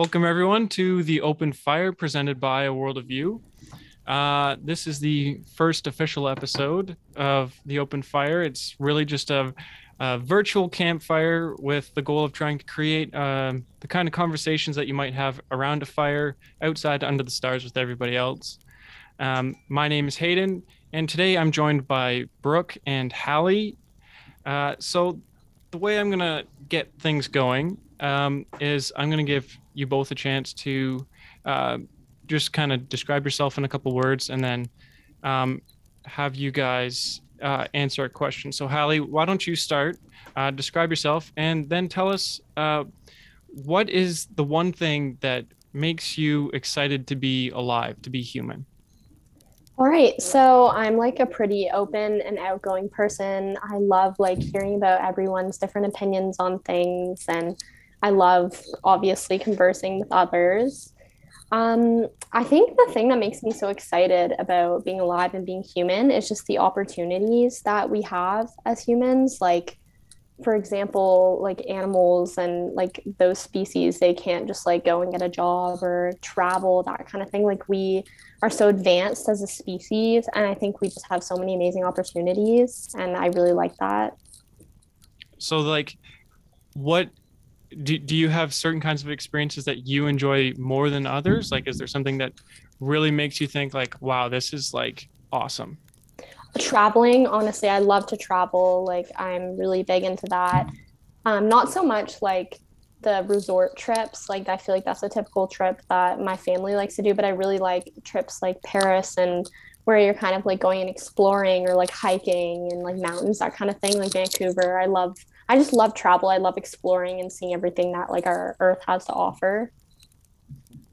Welcome, everyone, to the Open Fire presented by A World of View. Uh, this is the first official episode of the Open Fire. It's really just a, a virtual campfire with the goal of trying to create um, the kind of conversations that you might have around a fire outside under the stars with everybody else. Um, my name is Hayden, and today I'm joined by Brooke and Halle. Uh, so, the way I'm going to get things going um, is I'm going to give you both a chance to uh, just kind of describe yourself in a couple words and then um, have you guys uh, answer a question. So, Halle, why don't you start? Uh, describe yourself and then tell us uh, what is the one thing that makes you excited to be alive, to be human? All right. So I'm like a pretty open and outgoing person. I love like hearing about everyone's different opinions on things and I love obviously conversing with others. Um, I think the thing that makes me so excited about being alive and being human is just the opportunities that we have as humans. Like, for example, like animals and like those species, they can't just like go and get a job or travel, that kind of thing. Like, we are so advanced as a species. And I think we just have so many amazing opportunities. And I really like that. So, like, what do, do you have certain kinds of experiences that you enjoy more than others? Like is there something that really makes you think like wow this is like awesome? Traveling honestly i love to travel. Like i'm really big into that. Um, not so much like the resort trips. Like i feel like that's a typical trip that my family likes to do but i really like trips like paris and where you're kind of like going and exploring or like hiking and like mountains that kind of thing like vancouver. I love I just love travel. I love exploring and seeing everything that like our Earth has to offer.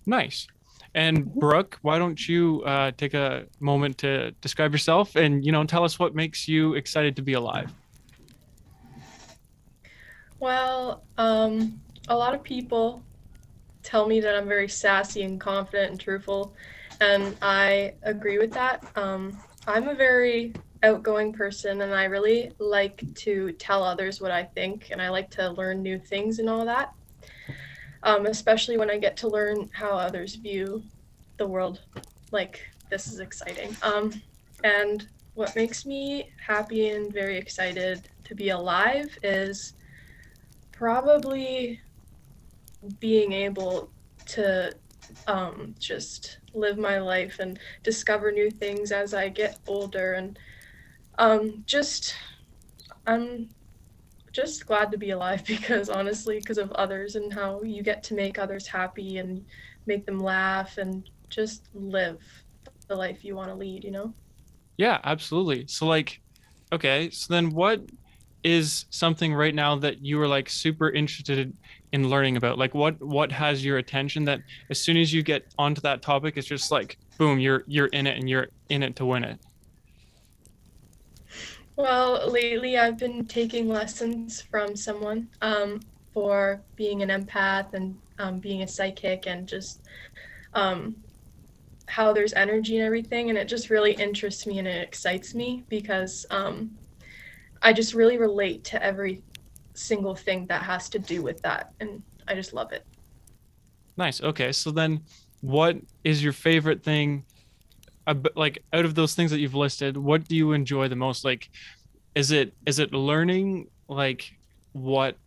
Nice. And Brooke, why don't you uh, take a moment to describe yourself and you know tell us what makes you excited to be alive? Well, um, a lot of people tell me that I'm very sassy and confident and truthful, and I agree with that. Um, I'm a very outgoing person and I really like to tell others what I think and I like to learn new things and all that. Um, especially when I get to learn how others view the world. Like, this is exciting. Um, and what makes me happy and very excited to be alive is probably being able to um, just live my life and discover new things as I get older and um, just I'm just glad to be alive because honestly, because of others and how you get to make others happy and make them laugh and just live the life you want to lead, you know? Yeah, absolutely. So like okay, so then what is something right now that you are like super interested in learning about? Like what what has your attention that as soon as you get onto that topic it's just like boom, you're you're in it and you're in it to win it. Well, lately I've been taking lessons from someone um, for being an empath and um, being a psychic and just um, how there's energy and everything. And it just really interests me and it excites me because um, I just really relate to every single thing that has to do with that. And I just love it. Nice. Okay. So then, what is your favorite thing like out of those things that you've listed what do you enjoy the most? Like is it is it learning like what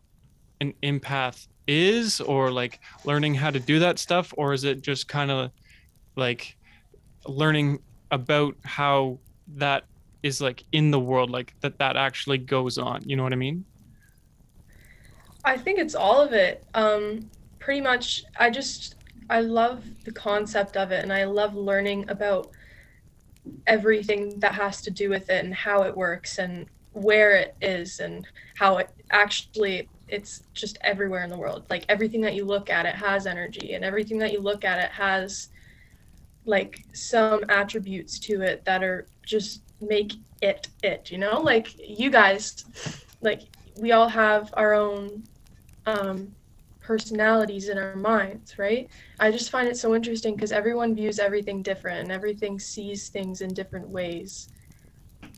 an empath is or like learning how to do that stuff? Or is it just kind of like learning about how that is like in the world like that that actually goes on? You know what i mean? I think it's all of it. Um pretty much i just i love the concept of it and i love learning about everything that has to do with it and how it works and where it is and how it actually it's just everywhere in the world. Like everything that you look at it has energy and everything that you look at it has like some attributes to it that are just make it it you know? Like you guys like we all have our own um personalities in our minds, right? I just find it so interesting because everyone views everything different and everything sees things in different ways.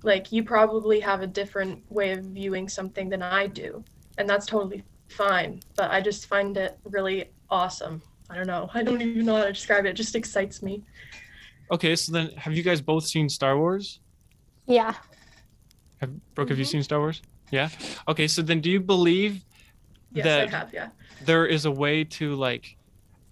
Like you probably have a different way of viewing something than I do, and that's totally fine, but I just find it really awesome I don't know. I don't even know how to describe it. It just excites me. Okay, so then have you guys both seen Star Wars? Yeah. Have Brooke, have you Mhm. seen Star Wars? Yeah. Okay, so then do you believe Yes, that I have. Yeah. there is a way to like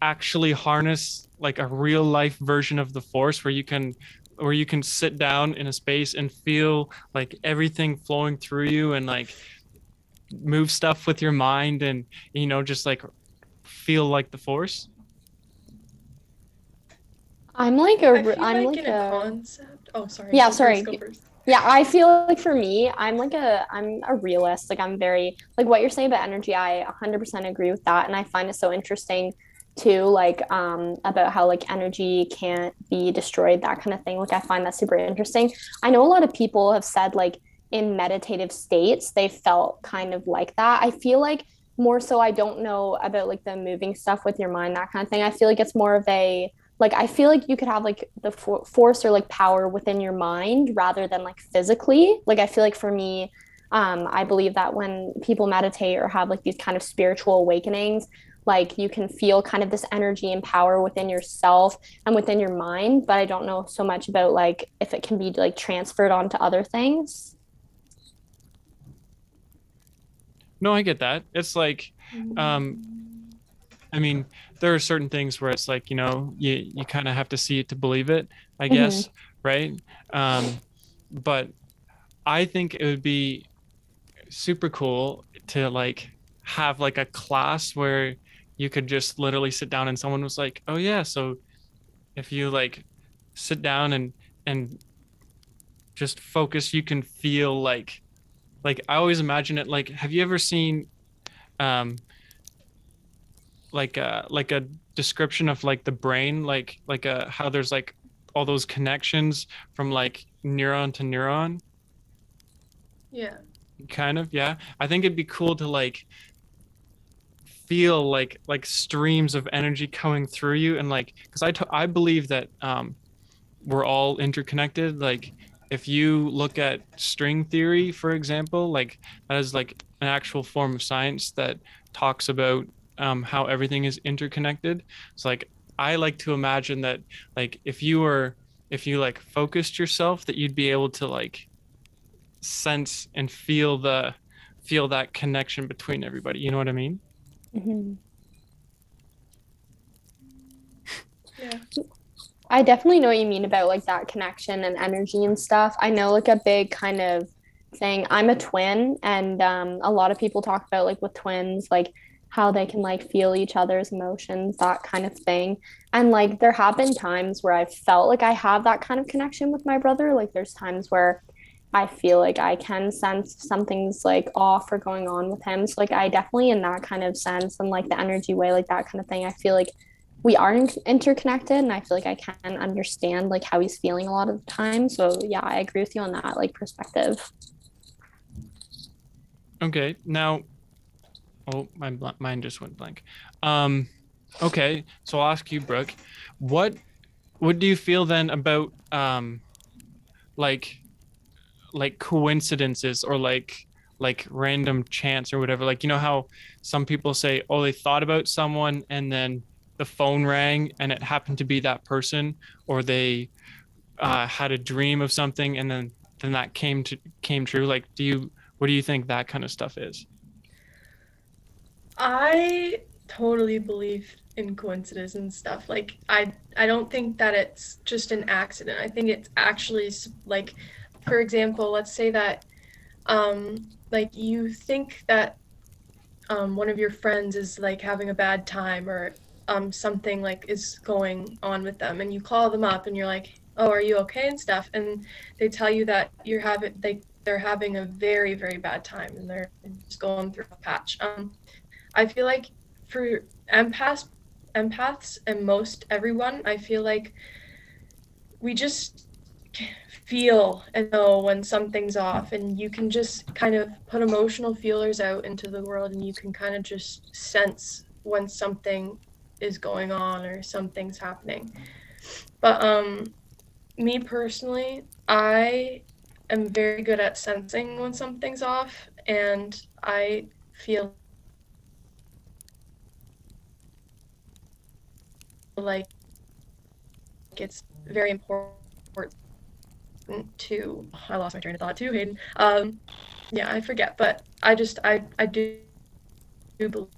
actually harness like a real life version of the force where you can where you can sit down in a space and feel like everything flowing through you and like move stuff with your mind and you know just like feel like the force I'm like a I re- feel I'm like, like in a a concept. Oh, sorry. Yeah, sorry. go first. Yeah, I feel like for me, I'm like a I'm a realist. Like I'm very like what you're saying about energy, I 100% agree with that and I find it so interesting too like um about how like energy can't be destroyed that kind of thing. Like I find that super interesting. I know a lot of people have said like in meditative states they felt kind of like that. I feel like more so I don't know about like the moving stuff with your mind that kind of thing. I feel like it's more of a like i feel like you could have like the for- force or like power within your mind rather than like physically. Like i feel like for me um i believe that when people meditate or have like these kind of spiritual awakenings like you can feel kind of this energy and power within yourself and within your mind but i don't know so much about like if it can be like transferred onto other things. No i get that. It's like um i mean there are certain things where it's like you know you you kind of have to see it to believe it i Mhm. guess right um but i think it would be super cool to like have like a class where you could just literally sit down and someone was like oh yeah so if you like sit down and and just focus you can feel like like i always imagine it like have you ever seen um like a like a description of like the brain like like a how there's like all those connections from like neuron to neuron? Yeah. kind of yeah. I think it'd be cool to like feel like like streams of energy coming through you and like because I I believe that um we're all interconnected. Like if you look at string theory for example like that is like an actual form of science that talks about um, how everything is interconnected so like i like to imagine that like if you were if you like focused yourself that you'd be able to like sense and feel the feel that connection between everybody you know what i mean Mhm. Yeah. I definitely know what you mean about like that connection and energy and stuff. I know like a big kind of thing. I'm a twin, and um, a lot of people talk about like with twins, like how they can like feel each other's emotions, that kind of thing. And like there have been times where I've felt like I have that kind of connection with my brother. Like there's times where I feel like I can sense something's like off or going on with him. So like I definitely in that kind of sense and like the energy way, like that kind of thing. I feel like we are in- interconnected and i feel like i can understand like how he's feeling a lot of the time so yeah i agree with you on that like perspective okay now oh my mind just went blank. Um okay so i'll ask you brooke what what do you feel then about um like like coincidences or like like random chance or whatever? Like you know how some people say oh they thought about someone and then the phone rang and it happened to be that person or they uh, had a dream of something and then then that came to came true? Like do you what do you think that kind of stuff is I totally believe in coincidence and stuff. Like I I don't think that it's just an accident. I think it's actually like for example, let's say that um like you think that um one of your friends is like having a bad time or um something like is going on with them and you call them up and you're like, "Oh, are you okay?" and stuff and they tell you that you're having they they're having a very very bad time and they're just going through a patch. Um I feel like for empaths, empaths and most everyone, I feel like we just feel and know when something's off, and you can just kind of put emotional feelers out into the world, and you can kind of just sense when something is going on or something's happening. But um, me personally, I am very good at sensing when something's off, and I feel like it's very important to I lost my train of thought too, Hayden. Um yeah, I forget, but I just I I do, do believe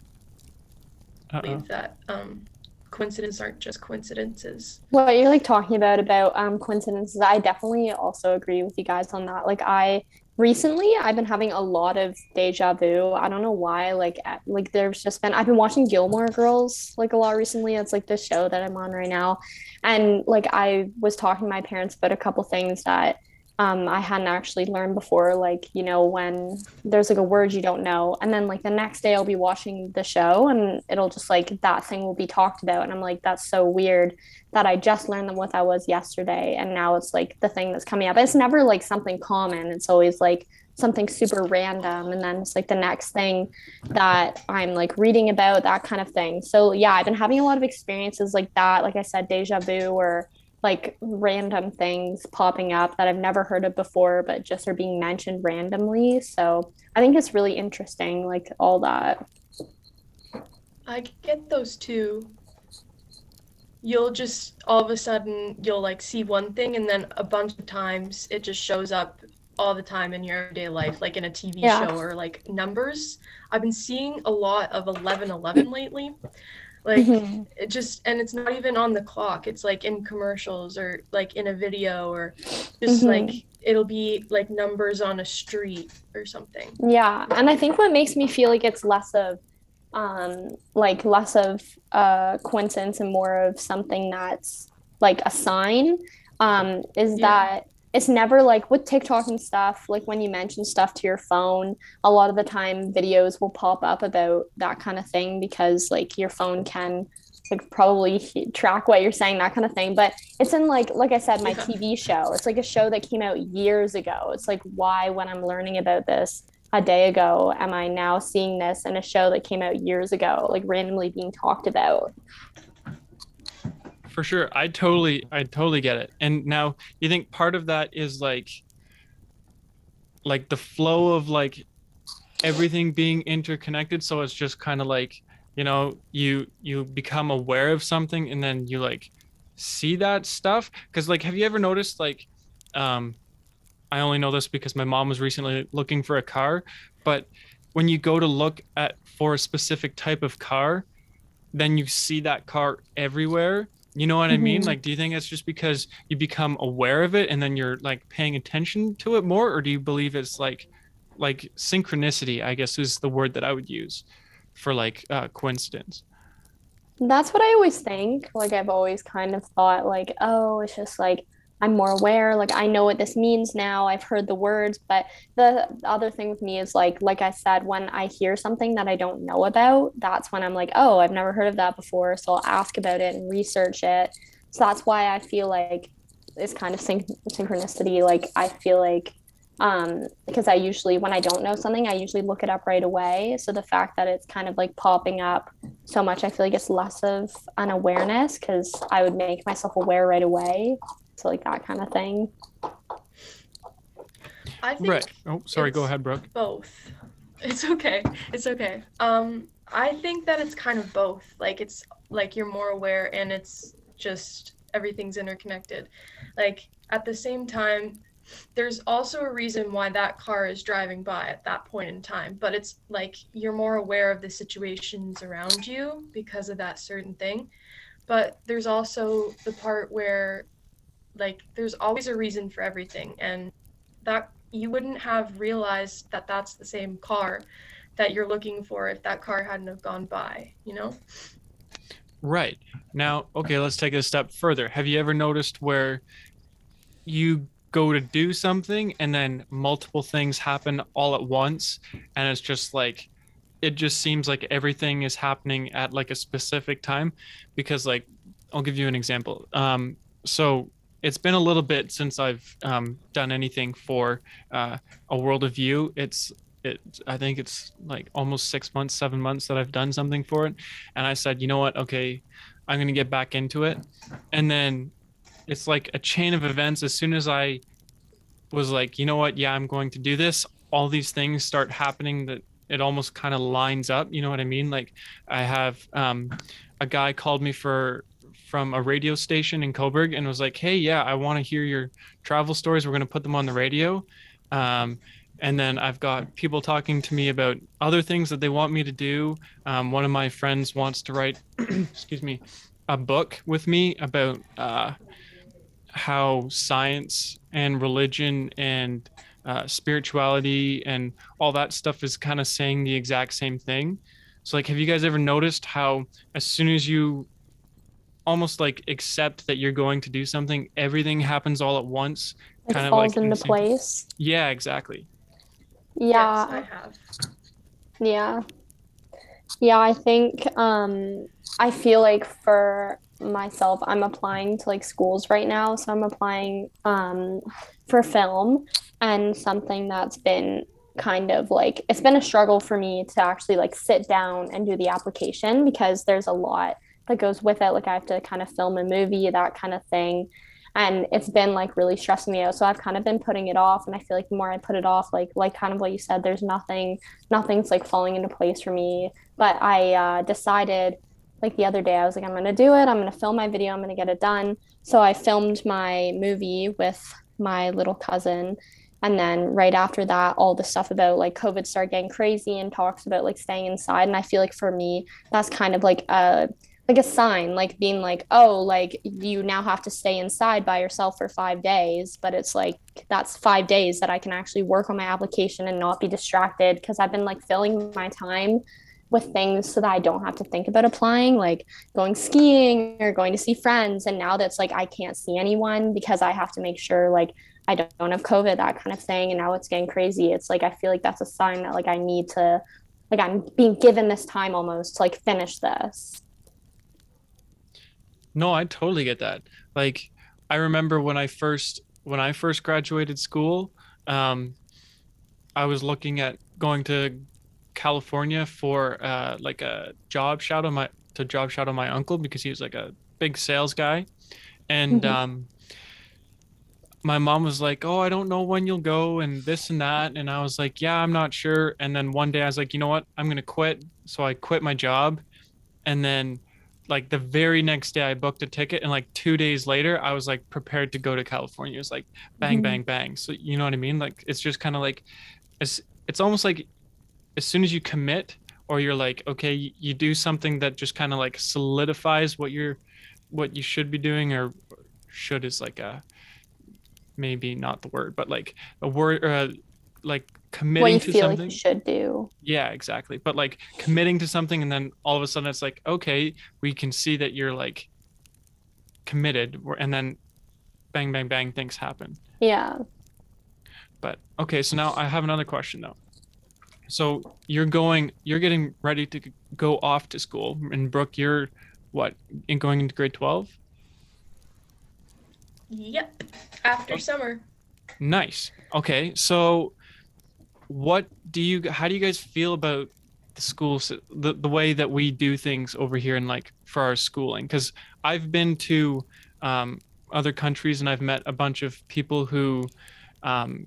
Uh-oh. that um coincidences aren't just coincidences. What you're like talking about about um coincidences, I definitely also agree with you guys on that. Like I recently I've been having a lot of deja vu. I don't know why. Like like there's just been I've been watching Gilmore Girls like a lot recently. It's like the show that I'm on right now. And like I was talking to my parents about a couple things that um, I hadn't actually learned before. Like, you know, when there's like a word you don't know, and then like the next day I'll be watching the show and it'll just like that thing will be talked about. And I'm like, that's so weird that I just learned them what that was yesterday. And now it's like the thing that's coming up. It's never like something common, it's always like something super random. And then it's like the next thing that I'm like reading about, that kind of thing. So, yeah, I've been having a lot of experiences like that. Like I said, deja vu or like random things popping up that I've never heard of before, but just are being mentioned randomly. So I think it's really interesting, like all that. I get those too. You'll just all of a sudden you'll like see one thing and then a bunch of times it just shows up all the time in your everyday life, like in a TV Yeah. show or like numbers. I've been seeing a lot of 1111 lately. Like Mhm. it just and it's not even on the clock it's like in commercials or like in a video or just Mhm. like it'll be like numbers on a street or something Yeah, and I think what makes me feel like it's less of um like less of a coincidence and more of something that's like a sign um is Yeah. that it's never like with TikTok and stuff like when you mention stuff to your phone a lot of the time videos will pop up about that kind of thing because like your phone can like probably track what you're saying that kind of thing. But it's in like like I said my Yeah. TV show. It's like a show that came out years ago. It's like why when I'm learning about this a day ago am I now seeing this in a show that came out years ago like randomly being talked about for sure. I totally i totally get it. And now you think part of that is like like the flow of like everything being interconnected so it's just kind of like you know you you become aware of something and then you like see that stuff? Because like have you ever noticed like um i only know this because my mom was recently looking for a car but when you go to look at for a specific type of car then you see that car everywhere you know what I mean? Mhm. Like, do you think it's just because you become aware of it and then you're like paying attention to it more, or do you believe it's like, like synchronicity? I guess is the word that I would use for like uh, coincidence. That's what I always think. Like I've always kind of thought like, oh, it's just like I'm more aware, like I know what this means now. I've heard the words, but the other thing with me is like like I said when I hear something that I don't know about, that's when I'm like, oh, I've never heard of that before, so I'll ask about it and research it. So that's why I feel like it's kind of syn- synchronicity. Like I feel like um because I usually when I don't know something, I usually look it up right away. So the fact that it's kind of like popping up so much. I feel like it's less of an awareness because I would make myself aware right away. So like that kind of thing. i think Right. Oh, sorry. Go ahead, Brooke. both it's okay it's okay um i think that it's kind of both like it's like you're more aware and it's just everything's interconnected like at the same time there's also a reason why that car is driving by at that point in time but it's like you're more aware of the situations around you because of that certain thing but there's also the part where like there's always a reason for everything and that you wouldn't have realized that that's the same car that you're looking for if that car hadn't have gone by you know Right. Now, okay, let's take it a step further. Have you ever noticed where you go to do something and then multiple things happen all at once and it's just like it just seems like everything is happening at like a specific time because like I'll give you an example. Um so it's been a little bit since I've um, done anything for uh, a world of view. It's it I think it's like almost six months, seven months that I've done something for it and I said, you know what? Okay, I'm gonna get back into it. And then it's like a chain of events. As soon as I was like, you know what? Yeah, I'm going to do this. All these things start happening that it almost kind of lines up. You know what I mean? Like I have um, a guy called me for from a radio station in Coburg and was like, "Hey, yeah, I want to hear your travel stories. We're going to put them on the radio." Um, and then I've got people talking to me about other things that they want me to do. Um, one of my friends wants to write, excuse me, a book with me about uh, how science and religion and uh, spirituality and all that stuff is kind of saying the exact same thing. So, like, have you guys ever noticed how as soon as you almost like accept that you're going to do something, everything happens all at once? It kind of falls like in into the same- place. Yeah, exactly. Yeah. Yes, I have. Yeah. Yeah, I think um I feel like for myself I'm applying to like schools right now, so I'm applying um for film and something that's been kind of like it's been a struggle for me to actually like sit down and do the application because there's a lot that goes with it. Like I have to kind of film a movie, that kind of thing. And it's been like really stressing me out. So I've kind of been putting it off. And I feel like the more I put it off, like like kind of what you said, there's nothing nothing's like falling into place for me. But I uh, decided like the other day, I was like, I'm gonna do it. I'm gonna film my video. I'm gonna get it done. So I filmed my movie with my little cousin. And then right after that, all the stuff about like COVID started getting crazy and talks about like staying inside. And I feel like for me, that's kind of like a like a sign, like being like, oh, like you now have to stay inside by yourself for five days. But it's like that's five days that I can actually work on my application and not be distracted because I've been like filling my time with things so that I don't have to think about applying, like going skiing or going to see friends. And now that's like I can't see anyone because I have to make sure like I don't have COVID, that kind of thing. And now it's getting crazy. It's like I feel like that's a sign that like I need to like I'm being given this time almost to like finish this. No, I totally get that. Like, I remember when I first when I first graduated school, um, I was looking at going to California for uh, like a job shadow my to job shadow my uncle because he was like a big sales guy, and Mhm. um, my mom was like, "Oh, I don't know when you'll go and this and that," and I was like, "Yeah, I'm not sure." And then one day I was like, "You know what? I'm gonna quit." So I quit my job, and then like the very next day I booked a ticket and like 2 days later I was like prepared to go to California. It was like bang Mhm. bang bang. So you know what I mean? Like it's just kind of like it's it's almost like as soon as you commit or you're like okay, you, you do something that just kind of like solidifies what you're what you should be doing or should is like a maybe not the word, but like a word uh, like What committing you to feel something. like you should do. Yeah, exactly. But like committing to something and then all of a sudden it's like, okay, we can see that you're like committed and then bang bang bang things happen. Yeah. But okay, so now I have another question though. So you're going you're getting ready to go off to school and Brooke, you're what, in going into grade 12? Yep. After oh. summer. Nice. Okay, so what do you how do you guys feel about the schools the, the way that we do things over here in like for our schooling? Because i've been to um, other countries and i've met a bunch of people who um,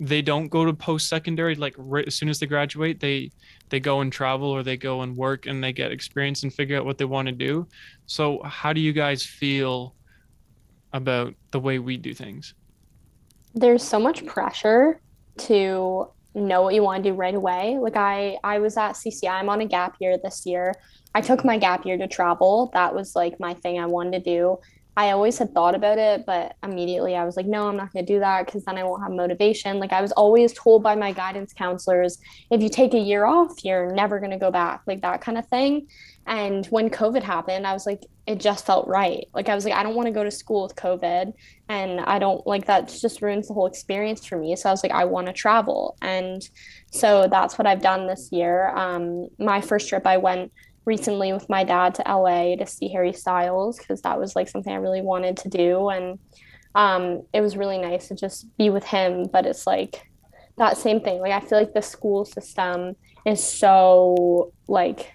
they don't go to post-secondary like right as soon as they graduate they they go and travel or they go and work and they get experience and figure out what they want to do. So how do you guys feel about the way we do things? There's so much pressure to know what you want to do right away. Like I I was at CCI, I'm on a gap year this year. I took my gap year to travel. That was like my thing I wanted to do. I always had thought about it, but immediately I was like, no, I'm not going to do that because then I won't have motivation. Like I was always told by my guidance counselors, if you take a year off, you're never going to go back, like that kind of thing. And when COVID happened, I was like, it just felt right. Like I was like, I don't want to go to school with COVID and I don't like that just ruins the whole experience for me. So I was like, I want to travel. And so that's what I've done this year. Um, my first trip, I went recently with my dad to LA to see Harry Styles because that was like something I really wanted to do. And um, it was really nice to just be with him. But it's like that same thing. Like, I feel like the school system is so like,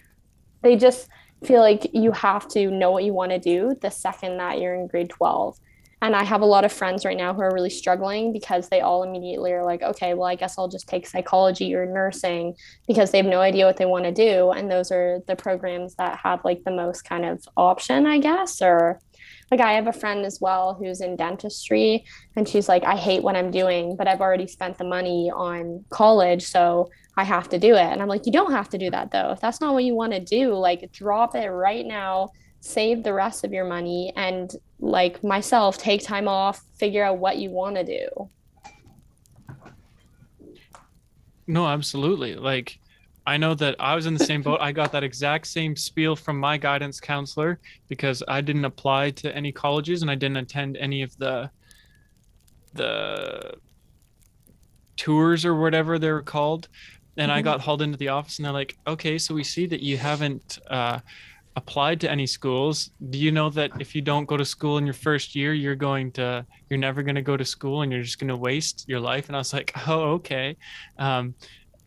they just feel like you have to know what you want to do the second that you're in grade 12 And I have a lot of friends right now who are really struggling because they all immediately are like, okay, well, I guess I'll just take psychology or nursing because they have no idea what they want to do. And those are the programs that have like the most kind of option, I guess, or like I have a friend as well who's in dentistry and she's like, I hate what I'm doing, but I've already spent the money on college. So I have to do it. And I'm like, you don't have to do that though. If that's not what you want to do, like drop it right now, save the rest of your money, and like myself, take time off, figure out what you want to do. No, absolutely. Like I know that I was in the same boat. I got that exact same spiel from my guidance counselor because I didn't apply to any colleges and I didn't attend any of the the tours or whatever they were called. And mm-hmm. I got hauled into the office and they're like, "Okay, so we see that you haven't uh, applied to any schools. Do you know that if you don't go to school in your first year, you're going to you're never going to go to school and you're just going to waste your life?" And I was like, "Oh, okay." Um,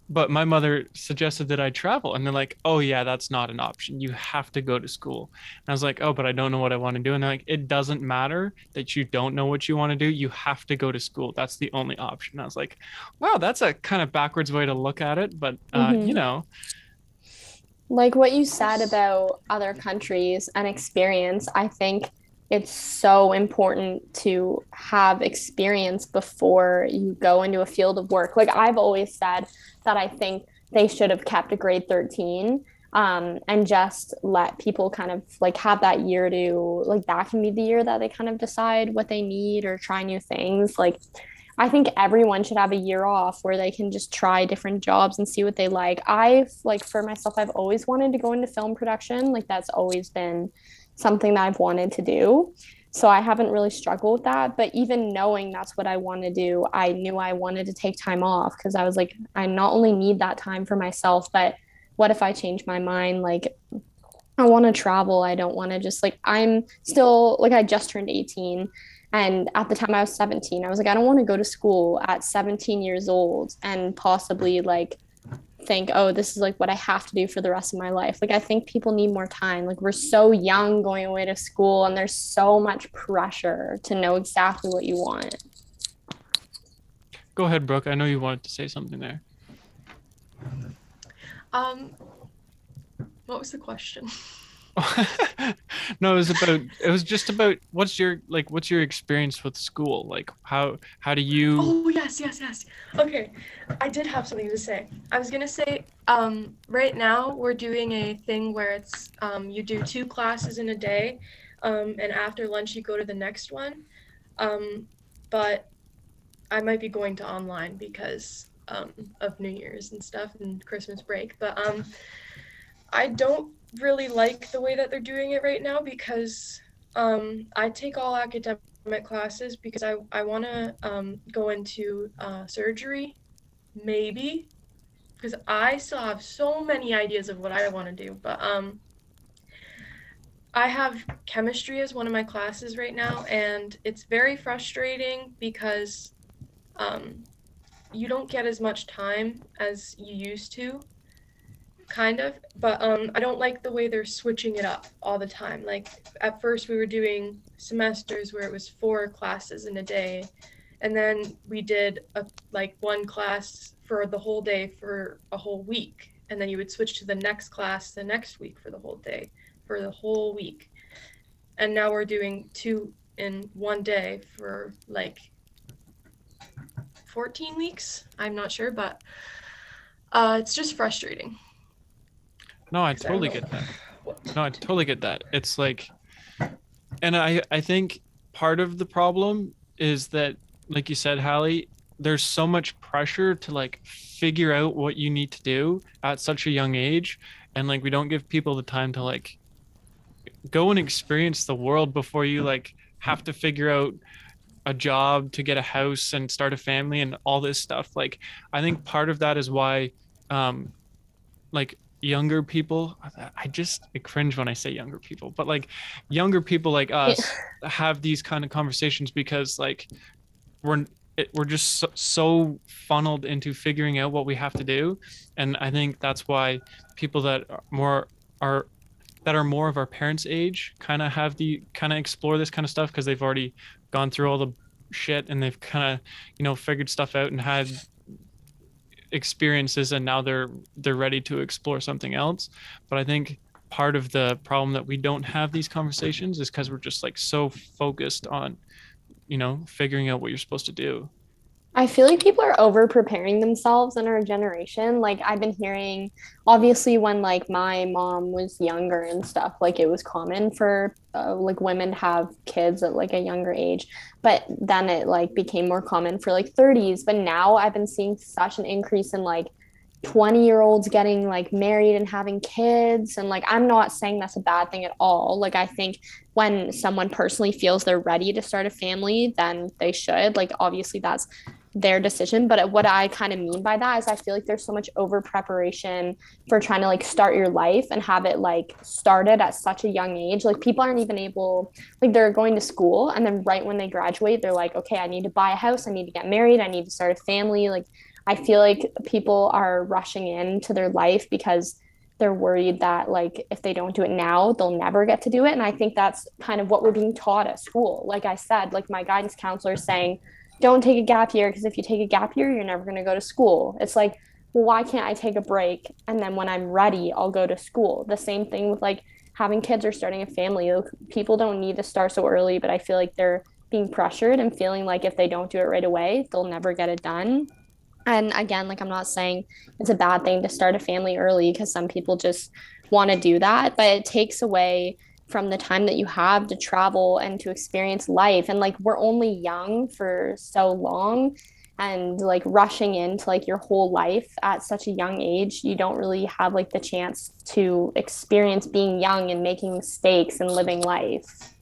but my mother suggested that I travel. And they're like, oh, yeah, that's not an option. You have to go to school. And I was like, oh, but I don't know what I want to do. And they're like, it doesn't matter that you don't know what you want to do. You have to go to school. That's the only option. And I was like, wow, that's a kind of backwards way to look at it. But, uh, mm-hmm. you know, like what you said about other countries and experience, I think it's so important to have experience before you go into a field of work. Like I've always said that I think they should have kept a grade 13 um, and just let people kind of like have that year to like that can be the year that they kind of decide what they need or try new things. Like I think everyone should have a year off where they can just try different jobs and see what they like. I've like for myself, I've always wanted to go into film production. Like that's always been something that I've wanted to do. So I haven't really struggled with that. But even knowing that's what I want to do, I knew I wanted to take time off because I was like, I not only need that time for myself, but what if I change my mind? Like, I want to travel. I don't want to just like, I'm still like, I just turned 18. And at the time I was 17, I was like, I don't want to go to school at 17 years old and possibly like think, oh, this is like what I have to do for the rest of my life. Like, I think people need more time. Like, we're so young going away to school, and there's so much pressure to know exactly what you want. Go ahead, Brooke. I know you wanted to say something there. Um, what was the question? no, it was about it was just about what's your like what's your experience with school? Like how how do you Oh yes, yes, yes. Okay. I did have something to say. I was gonna say, um, right now we're doing a thing where it's um, you do two classes in a day, um, and after lunch you go to the next one. Um, but I might be going to online because um, of New Year's and stuff and Christmas break. But um, I don't really like the way that they're doing it right now because um, I take all academic classes because I, I want to um, go into uh, surgery, maybe, because I still have so many ideas of what I want to do. But um, I have chemistry as one of my classes right now, and it's very frustrating because um, you don't get as much time as you used to kind of but um i don't like the way they're switching it up all the time. Like at first we were doing semesters where it was four classes in a day and then we did a like one class for the whole day for a whole week and then you would switch to the next class the next week for the whole day for the whole week. And now we're doing two in one day for like 14 weeks? I'm not sure but uh, it's just frustrating no, I totally get that. No, I totally get that. It's like, and I I think part of the problem is that, like you said, Halle, there's so much pressure to like figure out what you need to do at such a young age, and like we don't give people the time to like go and experience the world before you like have to figure out a job to get a house and start a family and all this stuff like i think part of that is why um like younger people i just I cringe when i say younger people but like younger people like us have these kind of conversations because like we're it, we're just so, so, funneled into figuring out what we have to do. And i think that's why people that are more are that are more of our parents age kind of have the kind of explore this kind of stuff because they've already gone through all the shit and they've kind of you know figured stuff out and had experiences and now they're they're ready to explore something else. But i think part of the problem that we don't have these conversations is because we're just like so focused on you know figuring out what you're supposed to do I feel like people are over preparing themselves in our generation. Like I've been hearing obviously when like my mom was younger and stuff, like it was common for uh, like women to have kids at like a younger age, but then it like became more common for like 30s, but now I've been seeing such an increase in like 20 year olds getting like married and having kids. And like i'm not saying that's a bad thing at all. Like i think when someone personally feels they're ready to start a family then they should. Like obviously that's their decision but what i kind of mean by that is i feel like there's so much over preparation for trying to like start your life and have it like started at such a young age. Like people aren't even able like they're going to school and then right when they graduate they're like okay i need to buy a house i need to get married i need to start a family. Like i feel like people are rushing into their life because they're worried that like if they don't do it now they'll never get to do it. And i think that's kind of what we're being taught at school. Like i said like my guidance counselor is saying don't take a gap year because if you take a gap year, you're never going to go to school. It's like, well, why can't I take a break and then when I'm ready, I'll go to school? The same thing with like having kids or starting a family. People don't need to start so early, but I feel like they're being pressured and feeling like if they don't do it right away, they'll never get it done. And again, like I'm not saying it's a bad thing to start a family early because some people just want to do that, but it takes away from the time that you have to travel and to experience life. And like we're only young for so long and like rushing into like your whole life at such a young age you don't really have like the chance to experience being young and making mistakes and living life.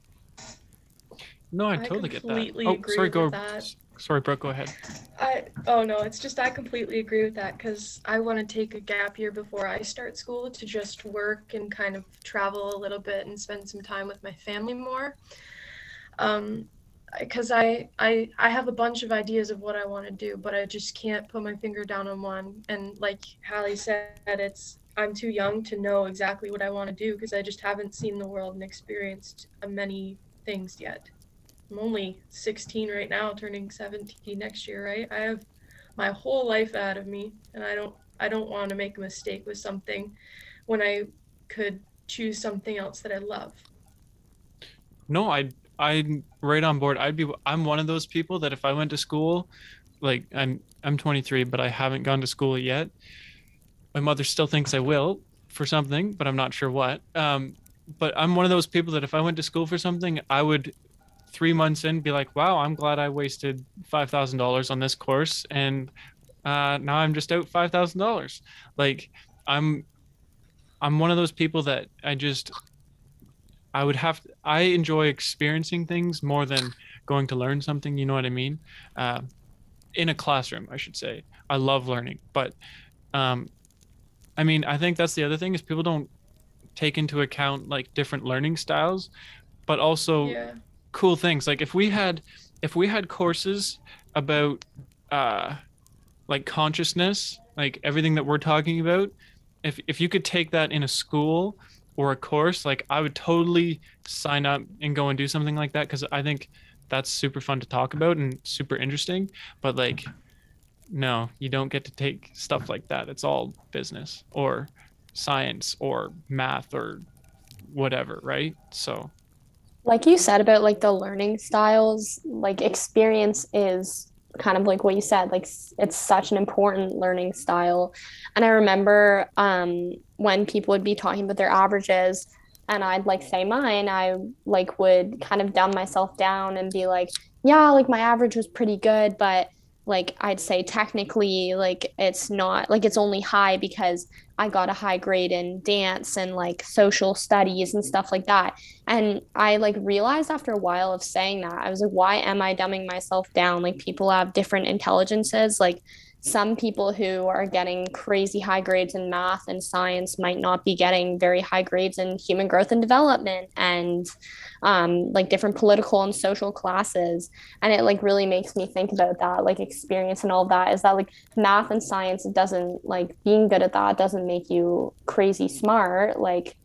No i, I totally get that. oh sorry go that. Sorry brooke go ahead I oh no, it's just I completely agree with that because I want to take a gap year before I start school to just work and kind of travel a little bit and spend some time with my family more. Um, because I, I I have a bunch of ideas of what I want to do, but I just can't put my finger down on one. And like Halle said, it's I'm too young to know exactly what I want to do because I just haven't seen the world and experienced many things yet. I'm only 16 right now, turning 17 next year, right? I have my whole life ahead of me, and I don't I don't want to make a mistake with something when I could choose something else that I love. No, I I'm right on board. I'd be I'm one of those people that if I went to school, like I'm I'm 23, but I haven't gone to school yet. My mother still thinks I will for something, but I'm not sure what. Um, but I'm one of those people that if I went to school for something, I would three months in be like, wow, I'm glad I wasted five thousand dollars on this course, and uh, now I'm just out five thousand dollars. Like I'm, I'm one of those people that I just, I would have. To, I enjoy experiencing things more than going to learn something. You know what I mean? Uh, in a classroom, I should say. I love learning, but, um, I mean, I think that's the other thing is people don't take into account like different learning styles, but also. Yeah cool things. Like if we had if we had courses about uh like consciousness, like everything that we're talking about, if if you could take that in a school or a course, like I would totally sign up and go and do something like that cuz I think that's super fun to talk about and super interesting, but like no, you don't get to take stuff like that. It's all business or science or math or whatever, right? So like you said about like the learning styles like experience is kind of like what you said like it's such an important learning style. And i remember um, when people would be talking about their averages and i'd like say mine i like would kind of dumb myself down and be like yeah like my average was pretty good but like I'd say technically like it's not like it's only high because I got a high grade in dance and like social studies and stuff like that. And I like realized after a while of saying that, I was like, why am I dumbing myself down? Like people have different intelligences. Like some people who are getting crazy high grades in math and science might not be getting very high grades in human growth and development and um, like different political and social classes. And it like really makes me think about that like experience and all that is that like math and science doesn't like being good at that doesn't make you crazy smart like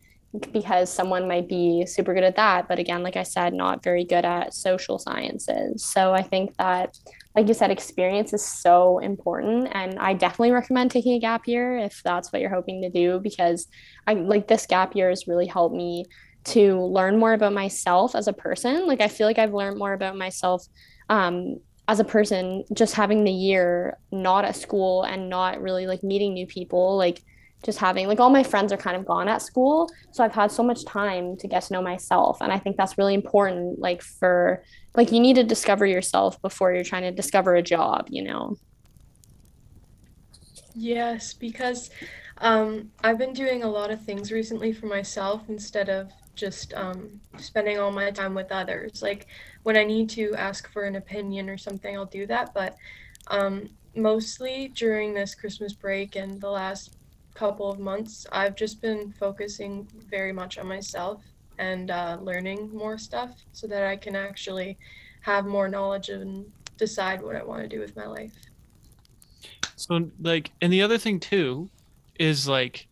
because someone might be super good at that. But again like i said not very good at social sciences. So i think that like you said experience is so important and i definitely recommend taking a gap year if that's what you're hoping to do because i like this gap year has really helped me to learn more about myself as a person. Like i feel like i've learned more about myself um, as a person just having the year not at school and not really like meeting new people. Like just having like all my friends are kind of gone at school so i've had so much time to get to know myself and i think that's really important like for like you need to discover yourself before you're trying to discover a job you know Yes, because um, I've been doing a lot of things recently for myself instead of just um, spending all my time with others. Like when I need to ask for an opinion or something, I'll do that. But um, mostly during this Christmas break and the last couple of months, I've just been focusing very much on myself and uh, learning more stuff so that I can actually have more knowledge and decide what I want to do with my life. So like, and the other thing too is like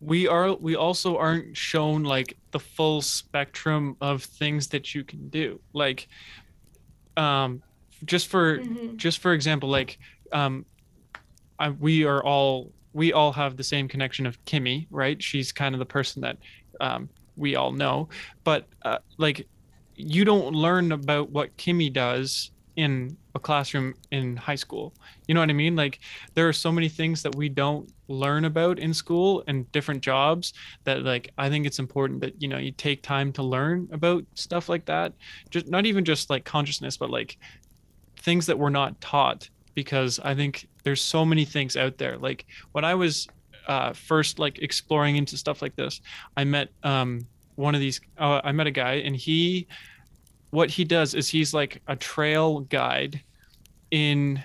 we are we also aren't shown like the full spectrum of things that you can do. Like um just for hmm just for example, like um I, we are all we all have the same connection of Kimmy, right? She's kind of the person that um, we all know, but uh, like you don't learn about what Kimmy does in a classroom in high school. You know what I mean? Like there are so many things that we don't learn about in school and different jobs that like I think it's important that you know you take time to learn about stuff like that. Just not even just like consciousness, but like things that we're not taught because I think there's so many things out there. Like when I was uh, first like exploring into stuff like this, I met um, one of these. Uh, I met a guy, and he, what he does is he's like a trail guide in.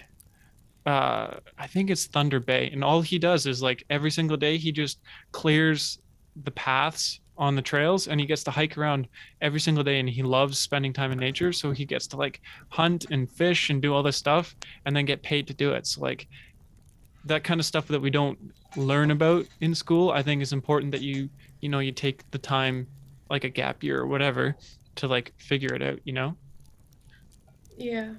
Uh, I think it's Thunder Bay, and all he does is like every single day he just clears the paths on the trails and he gets to hike around every single day and he loves spending time in nature so he gets to like hunt and fish and do all this stuff and then get paid to do it so like that kind of stuff that we don't learn about in school i think is important that you you know you take the time like a gap year or whatever to like figure it out you know Yeah.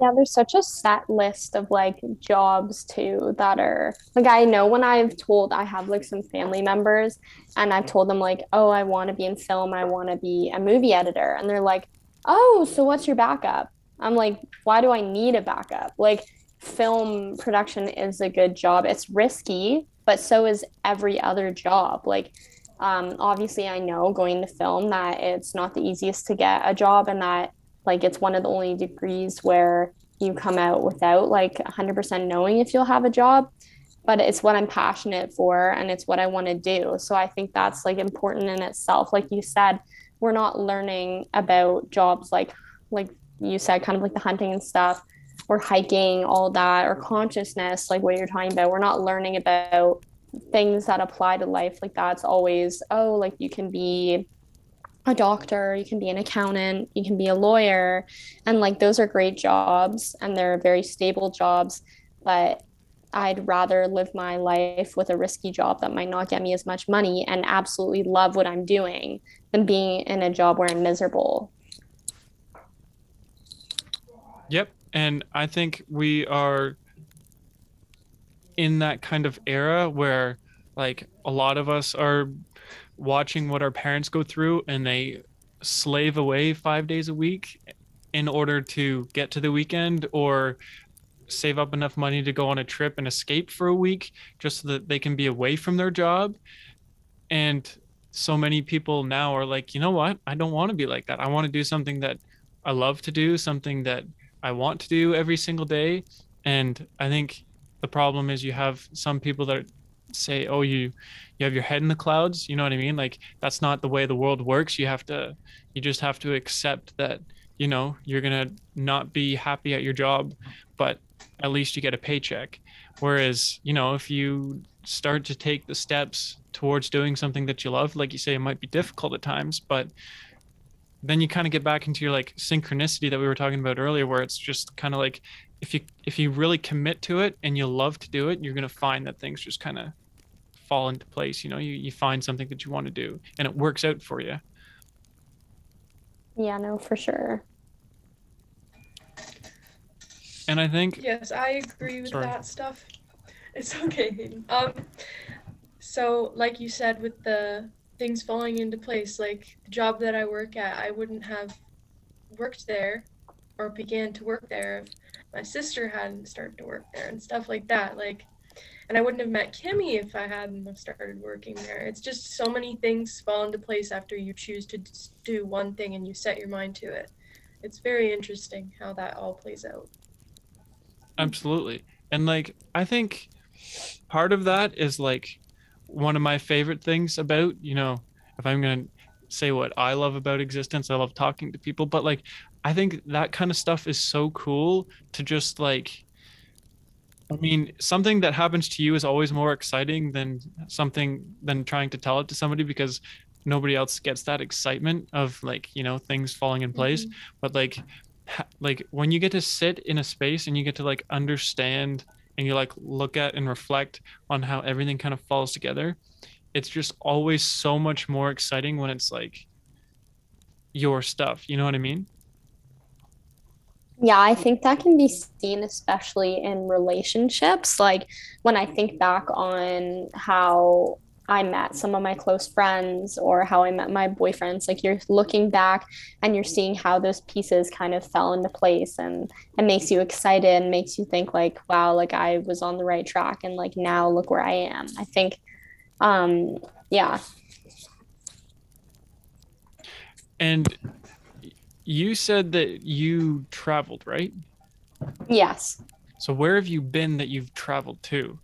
Yeah, there's such a set list of like jobs too that are like I know when I've told I have like some family members and I've told them like, "Oh, I want to be in film, I want to be a movie editor." And they're like, "Oh, so what's your backup?" I'm like, "Why do I need a backup?" Like film production is a good job. It's risky, but so is every other job. Like um obviously I know going to film that it's not the easiest to get a job and that like it's one of the only degrees where you come out without like 100% knowing if you'll have a job but it's what i'm passionate for and it's what i want to do. So i think that's like important in itself. Like you said we're not learning about jobs like like you said kind of like the hunting and stuff or hiking all that or consciousness like what you're talking about. We're not learning about things that apply to life. Like that's always oh like you can be a doctor, you can be an accountant, you can be a lawyer. And like those are great jobs and they're very stable jobs. But I'd rather live my life with a risky job that might not get me as much money and absolutely love what I'm doing than being in a job where I'm miserable. yep and i think we are in that kind of era where like a lot of us are watching what our parents go through and they slave away five days a week in order to get to the weekend or save up enough money to go on a trip and escape for a week just so that they can be away from their job. And so many people now are like, you know what? I don't want to be like that. I want to do something that I love to do, something that I want to do every single day. And I think the problem is you have some people that say, oh, you you have your head in the clouds. You know what I mean? Like that's not the way the world works. You have to you just have to accept that, you know, you're gonna not be happy at your job, but at least you get a paycheck. Whereas, you know, if you start to take the steps towards doing something that you love, like you say, it might be difficult at times, but then you kind of get back into your like synchronicity that we were talking about earlier, where it's just kind of like if you if you really commit to it and you love to do it, you're gonna find that things just kind of fall into place you know you, you find something that you want to do and it works out for you Yeah, no, for sure. and i think Yes, I agree with Sorry. that stuff. It's okay. Um, so like you said, with the things falling into place, like the job that I work at, I wouldn't have worked there or began to work there if my sister hadn't started to work there and stuff like that. Like, and I wouldn't have met Kimmy if I hadn't have started working there. It's just so many things fall into place after you choose to do one thing and you set your mind to it. It's very interesting how that all plays out. Absolutely. And like I think part of that is like one of my favorite things about, you know, if I'm going to say what I love about existence, I love talking to people, but like I think that kind of stuff is so cool to just like I mean, something that happens to you is always more exciting than something than trying to tell it to somebody because nobody else gets that excitement of like, you know, things falling in place. Mm-hmm. But like ha- like when you get to sit in a space and you get to like understand and you like look at and reflect on how everything kind of falls together it's just always so much more exciting when it's like your stuff. You know what i mean Yeah, I think that can be seen especially in relationships. Like when I think back on how I met some of my close friends or how I met my boyfriends, like you're looking back and you're seeing how those pieces kind of fell into place and it makes you excited and makes you think like, wow, like I was on the right track and like now look where I am. I think um yeah. and you said that you traveled right? Yes. so where have you been that you've traveled to?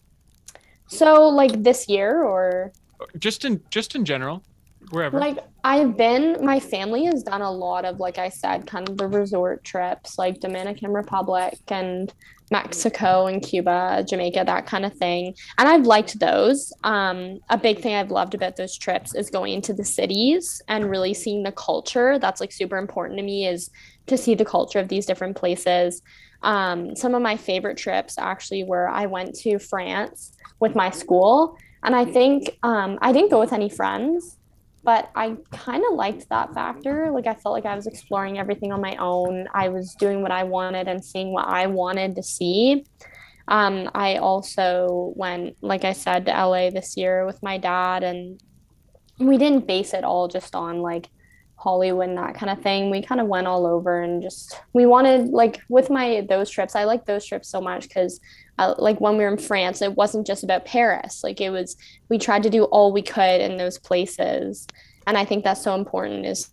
So like this year or? Just in just in general wherever Like I've been, my family has done a lot of, like I said, kind of the resort trips, like Dominican Republic and Mexico and Cuba, Jamaica, that kind of thing. And I've liked those. Um, a big thing I've loved about those trips is going into the cities and really seeing the culture. That's like super important to me is to see the culture of these different places. Um, some of my favorite trips actually were I went to France with my school. And I think um, I didn't go with any friends but I kind of liked that factor. Like I felt like I was exploring everything on my own. I was doing what I wanted and seeing what I wanted to see. Um, I also went, like I said, to LA this year with my dad, and we didn't base it all just on like Hollywood and that kind of thing. We kind of went all over and just we wanted like with my those trips. I like those trips so much because uh, like when we were in France, it wasn't just about Paris. Like it was we tried to do all we could in those places, and I think that's so important is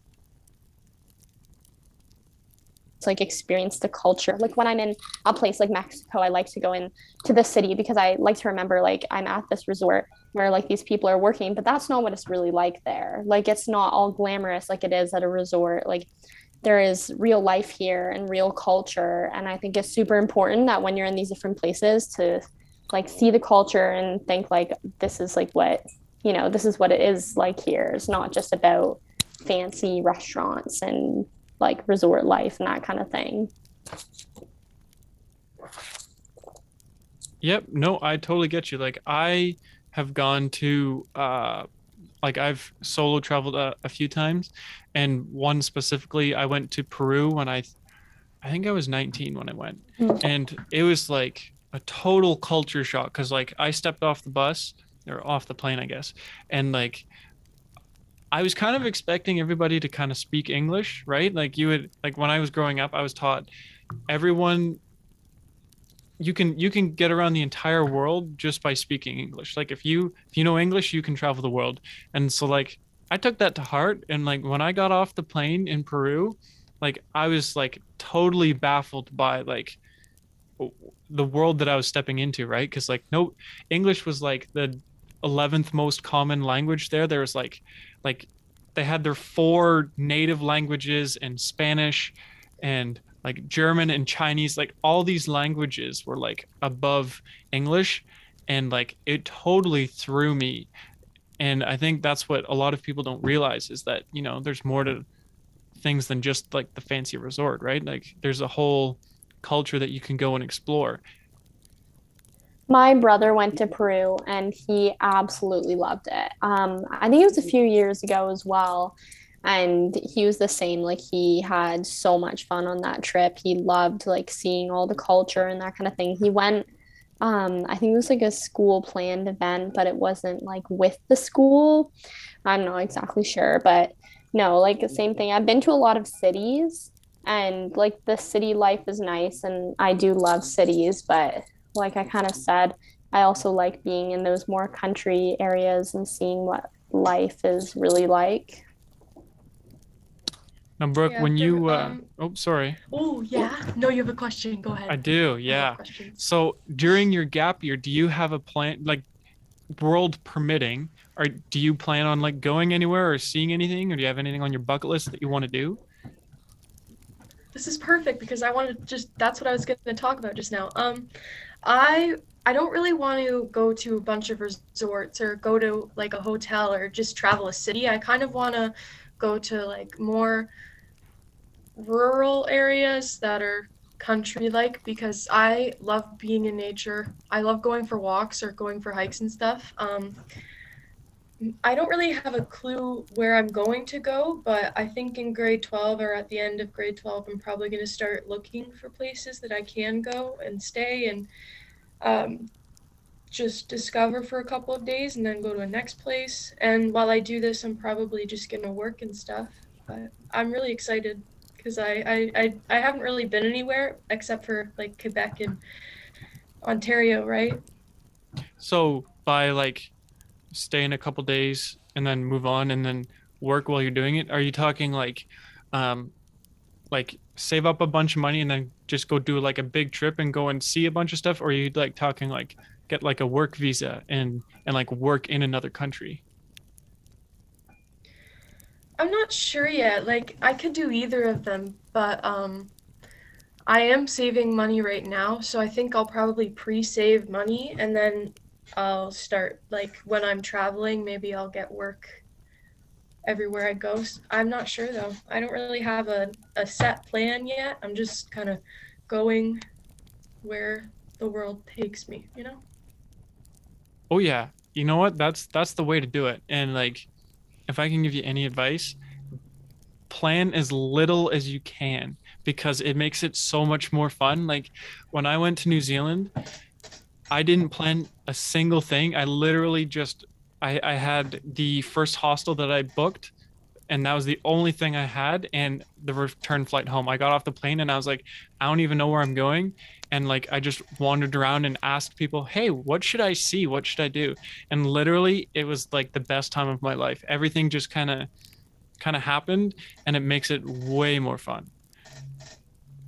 to like experience the culture. Like when I'm in a place like Mexico, I like to go in to the city because I like to remember like I'm at this resort where like these people are working, but that's not what it's really like there. Like it's not all glamorous like it is at a resort. Like there is real life here and real culture, and I think it's super important that when you're in these different places to like see the culture and think like this is like what you know this is what it is like here. It's not just about fancy restaurants and like resort life and that kind of thing. Yep. No, I totally get you. Like I have gone to uh like I've solo traveled a, a few times and one specifically I went to Peru when I I think I was 19 when I went. Mm. And it was like a total culture shock cuz like I stepped off the bus or off the plane, I guess. And like I was kind of expecting everybody to kind of speak English, right? Like you would like when I was growing up, I was taught everyone you can you can get around the entire world just by speaking english. Like if you if you know english you can travel the world. And so like i took that to heart. And like when i got off the plane in peru like i was like totally baffled by like the world that i was stepping into right? Because like no english was like the 11th most common language there. There was like like they had their four native languages and spanish and like German and Chinese, like all these languages were like above English. And like it totally threw me. And I think that's what a lot of people don't realize is that, you know, there's more to things than just like the fancy resort, right? Like there's a whole culture that you can go and explore. My brother went to Peru and he absolutely loved it. Um, I think it was a few years ago as well. And he was the same. Like he had so much fun on that trip. He loved like seeing all the culture and that kind of thing. He went um, I think it was like a school planned event, but it wasn't like with the school. I'm not exactly sure, but no, like the same thing. I've been to a lot of cities and like the city life is nice and I do love cities, but like I kind of said, I also like being in those more country areas and seeing what life is really like. Now, Brooke, Yeah, when you, uh, um, oh, sorry, Oh yeah. No, you have a question. Go ahead. I do, yeah. questions. So during your gap year, do you have a plan, like world permitting, or do you plan on like going anywhere or seeing anything, or do you have anything on your bucket list that you want to do? This is perfect because I wanted to just that's what I was going to talk about just now. Um I I don't really want to go to a bunch of resorts or go to like a hotel or just travel a city. I kind of want to go to like more rural areas that are country like because I love being in nature. I love going for walks or going for hikes and stuff. Um I don't really have a clue where I'm going to go, but I think in grade 12 or at the end of grade 12, I'm probably going to start looking for places that I can go and stay and um, just discover for a couple of days and then go to a next place. And while I do this, I'm probably just going to work and stuff. But I'm really excited because I, I, I, I haven't really been anywhere except for like Quebec and Ontario, right? So by like staying a couple days and then move on and then work while you're doing it, are you talking like, um, like save up a bunch of money and then just go do like a big trip and go and see a bunch of stuff, or are you like talking like get like a work visa and and like work in another country? I'm not sure yet. Like I could do either of them, but um I am saving money right now, so I think I'll probably pre-save money and then I'll start like when I'm traveling, maybe I'll get work everywhere I go. I'm not sure though. I don't really have a, a set plan yet. I'm just kind of going where the world takes me, you know? Oh yeah. You know what? That's that's the way to do it. And like if I can give you any advice, plan as little as you can because it makes it so much more fun. Like when I went to New Zealand, I didn't plan a single thing. I literally just I, I had the first hostel that I booked and that was the only thing I had and the return flight home. I got off the plane and I was like, I don't even know where I'm going. And like I just wandered around and asked people, Hey, what should I see? What should I do? And literally it was like the best time of my life. Everything just kind of kind of happened and it makes it way more fun.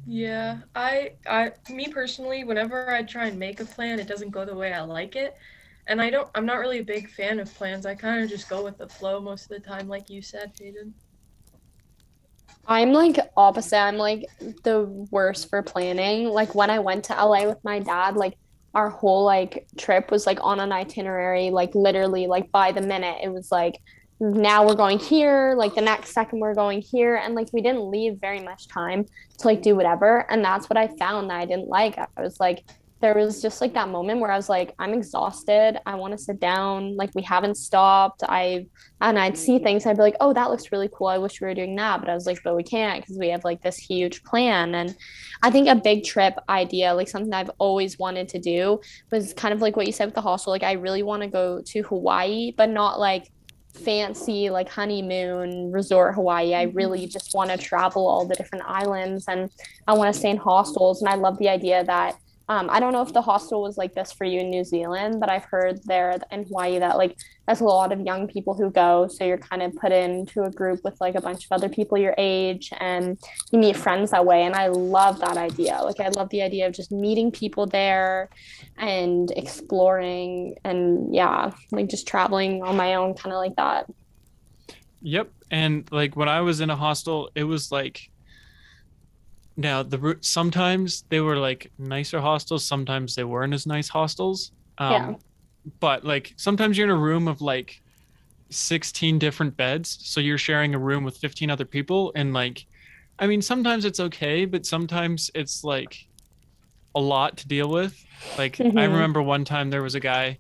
Yeah, I I me personally, whenever I try and make a plan, it doesn't go the way I like it. And I don't I'm not really a big fan of plans. I kind of just go with the flow most of the time, like you said, Hayden. I'm like opposite. I'm like the worst for planning. Like when I went to LA with my dad, like our whole like trip was like on an itinerary, like literally like by the minute. It was like now we're going here, like the next second we're going here. And like we didn't leave very much time to like do whatever. And that's what I found that I didn't like. I was like, there was just like that moment where I was like, I'm exhausted. I want to sit down. Like we haven't stopped. I and I'd see things. I'd be like, oh, that looks really cool. I wish we were doing that. But I was like, but we can't because we have like this huge plan. And I think a big trip idea, like something I've always wanted to do, was kind of like what you said with the hostel. Like I really want to go to Hawaii, but not like fancy like honeymoon resort Hawaii. I mm-hmm. really just want to travel all the different islands and I want to stay in hostels. And I love the idea that um, I don't know if the hostel was like this for you in New Zealand, but I've heard there in Hawaii that like there's a lot of young people who go. So you're kind of put into a group with like a bunch of other people your age and you meet friends that way. And I love that idea. Like I love the idea of just meeting people there and exploring and yeah, like just traveling on my own, kind of like that. Yep. And like when I was in a hostel, it was like now the sometimes they were like nicer hostels, sometimes they weren't as nice hostels. Um Yeah. but like sometimes you're in a room of like 16 different beds, so you're sharing a room with 15 other people and like I mean sometimes it's okay, but sometimes it's like a lot to deal with. Like I Mhm. remember one time there was a guy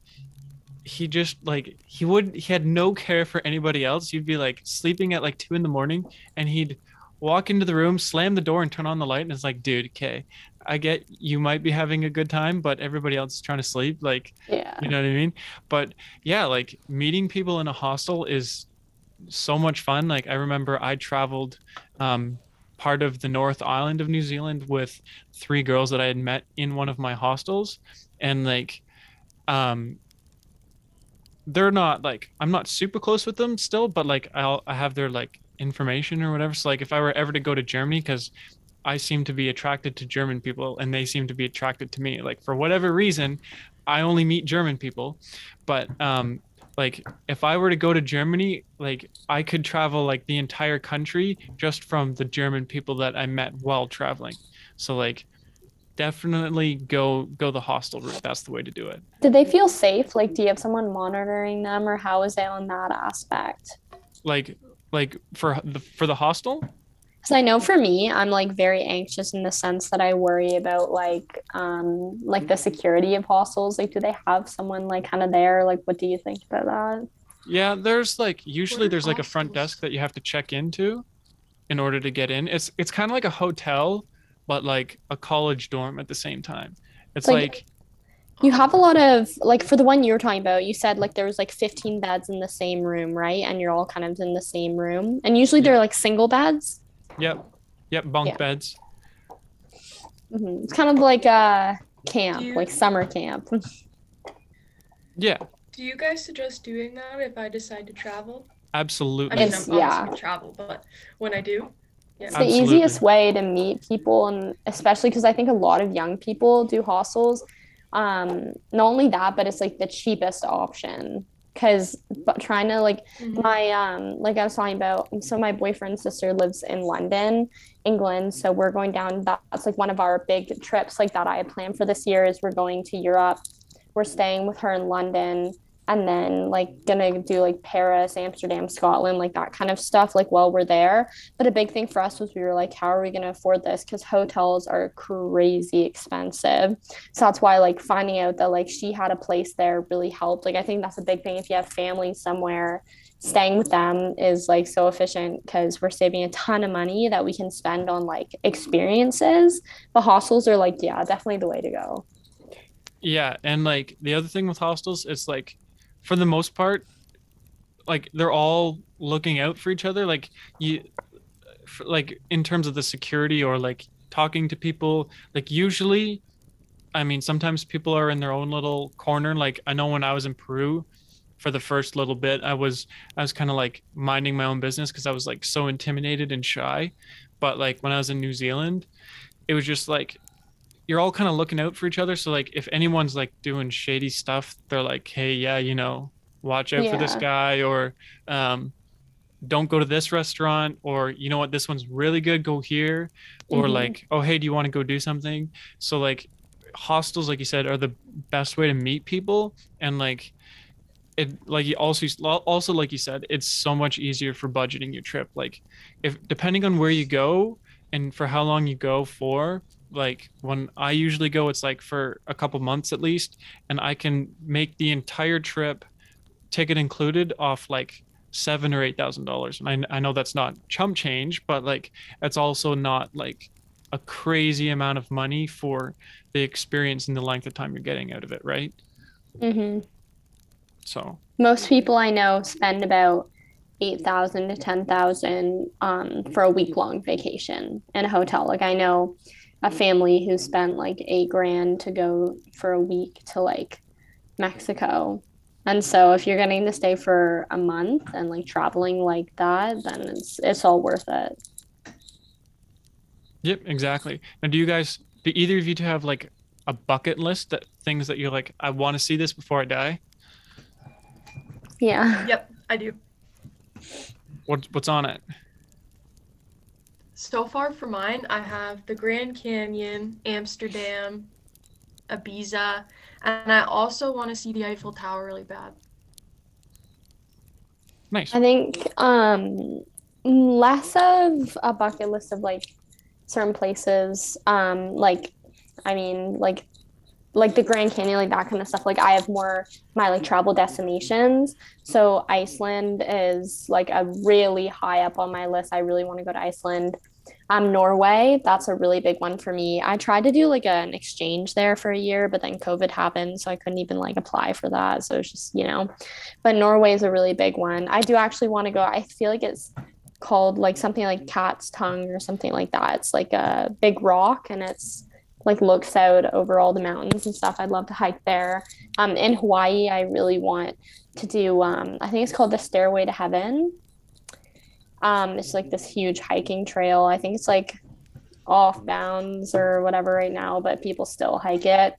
he just like he would he had no care for anybody else. You'd be like sleeping at like two in the morning and he'd walk into the room, slam the door and turn on the light and it's like, dude, okay, I get you might be having a good time, but everybody else is trying to sleep. Like Yeah. you know what I mean? But yeah, like meeting people in a hostel is so much fun. Like I remember I traveled um, part of the North Island of New Zealand with three girls that I had met in one of my hostels, and like, um, they're not like I'm not super close with them still, but like I'll I have their like information or whatever. So like if I were ever to go to Germany, because I seem to be attracted to German people and they seem to be attracted to me. Like for whatever reason, I only meet German people, but um, like if I were to go to Germany, like I could travel like the entire country just from the German people that I met while traveling. So like definitely go go the hostel route. That's the way to do it. Did they feel safe? Like, do you have someone monitoring them, or how is it on that aspect? Like like for the for the hostel, Because I know for me, I'm like very anxious in the sense that I worry about like um like the security of hostels. Like, do they have someone like kind of there? Like, what do you think about that? Yeah, there's like usually there's like a front desk that you have to check into in order to get in. It's it's kind of like a hotel, but like a college dorm at the same time. It's Like- like You have a lot of like for the one you were talking about, you said like there was like 15 beds in the same room, right? And you're all kind of in the same room. And usually they're like single beds. yep, yep, bunk Yeah. beds. hmm It's kind of like a camp, you- like summer camp. Yeah, Do you guys suggest doing that if I decide to travel? I absolutely. mean, It's- I'm obviously yeah. gonna travel, but when I do, It's yeah. the Absolutely. easiest way to meet people, and especially because I think a lot of young people do hostels. Um, not only that, but it's like the cheapest option. Because but trying to like Mhm. my um like I was talking about, so my boyfriend's sister lives in London, England. So we're going down. That's like one of our big trips, like that I had planned for this year. Is we're going to Europe. We're staying with her in London and then like gonna do like Paris, Amsterdam, Scotland, like that kind of stuff, like while we're there. But a big thing for us was we were like, how are we gonna afford this? Because hotels are crazy expensive. So that's why like finding out that like she had a place there really helped. Like I think that's a big thing if you have family somewhere. Staying with them is like so efficient because we're saving a ton of money that we can spend on like experiences. But hostels are like, yeah, definitely the way to go. Yeah, and like the other thing with hostels, it's like for the most part, like they're all looking out for each other. Like you, f- like in terms of the security or like talking to people. Like usually, I mean, sometimes people are in their own little corner. Like I know when I was in Peru for the first little bit, I was I was kind of like minding my own business because I was like so intimidated and shy. But like when I was in New Zealand, it was just like you're all kind of looking out for each other. So like if anyone's like doing shady stuff, they're like, hey, yeah, you know, watch out for this guy, or um, don't go to this restaurant, or you know what, this one's really good, go here, or Mhm. like, oh hey, do you want to go do something? So like hostels, like you said, are the best way to meet people, and like it like you also also like you said, it's so much easier for budgeting your trip. Like if depending on where you go and for how long you go for like when i usually go it's like for a couple months at least and i can make the entire trip ticket included off like seven or eight thousand dollars and I, I know that's not chump change but like it's also not like a crazy amount of money for the experience and the length of time you're getting out of it right Mm-hmm. so Most people I know spend about eight thousand to ten thousand um, for a week long vacation in a hotel. Like I know a family who spent like eight grand to go for a week to like Mexico. And so if you're getting to stay for a month and like traveling like that, then it's it's all worth it. yep exactly now do you guys do either of you two have like a bucket list that things that you're like i want to see this before i die Yeah. Yep, I do. what, what's on it So far for mine, I have the Grand Canyon, Amsterdam, Ibiza, and I also want to see the Eiffel Tower really bad. nice I think um less of a bucket list of like certain places. Um like I mean, like like the Grand Canyon, like that kind of stuff. Like I have more my like travel destinations. So Iceland is like a really high up on my list. I really want to go to Iceland. Um, Norway, that's a really big one for me. I tried to do like an exchange there for a year, but then COVID happened, so I couldn't even like apply for that. So it's just, you know, but Norway is a really big one. I do actually want to go. I feel like it's called like something like Cat's Tongue or something like that. It's like a big rock and it's like looks out over all the mountains and stuff. I'd love to hike there. Um, in Hawaii, I really want to do. Um, I think it's called the Stairway to Heaven. Um, it's like this huge hiking trail. I think it's like off bounds or whatever right now, but people still hike it.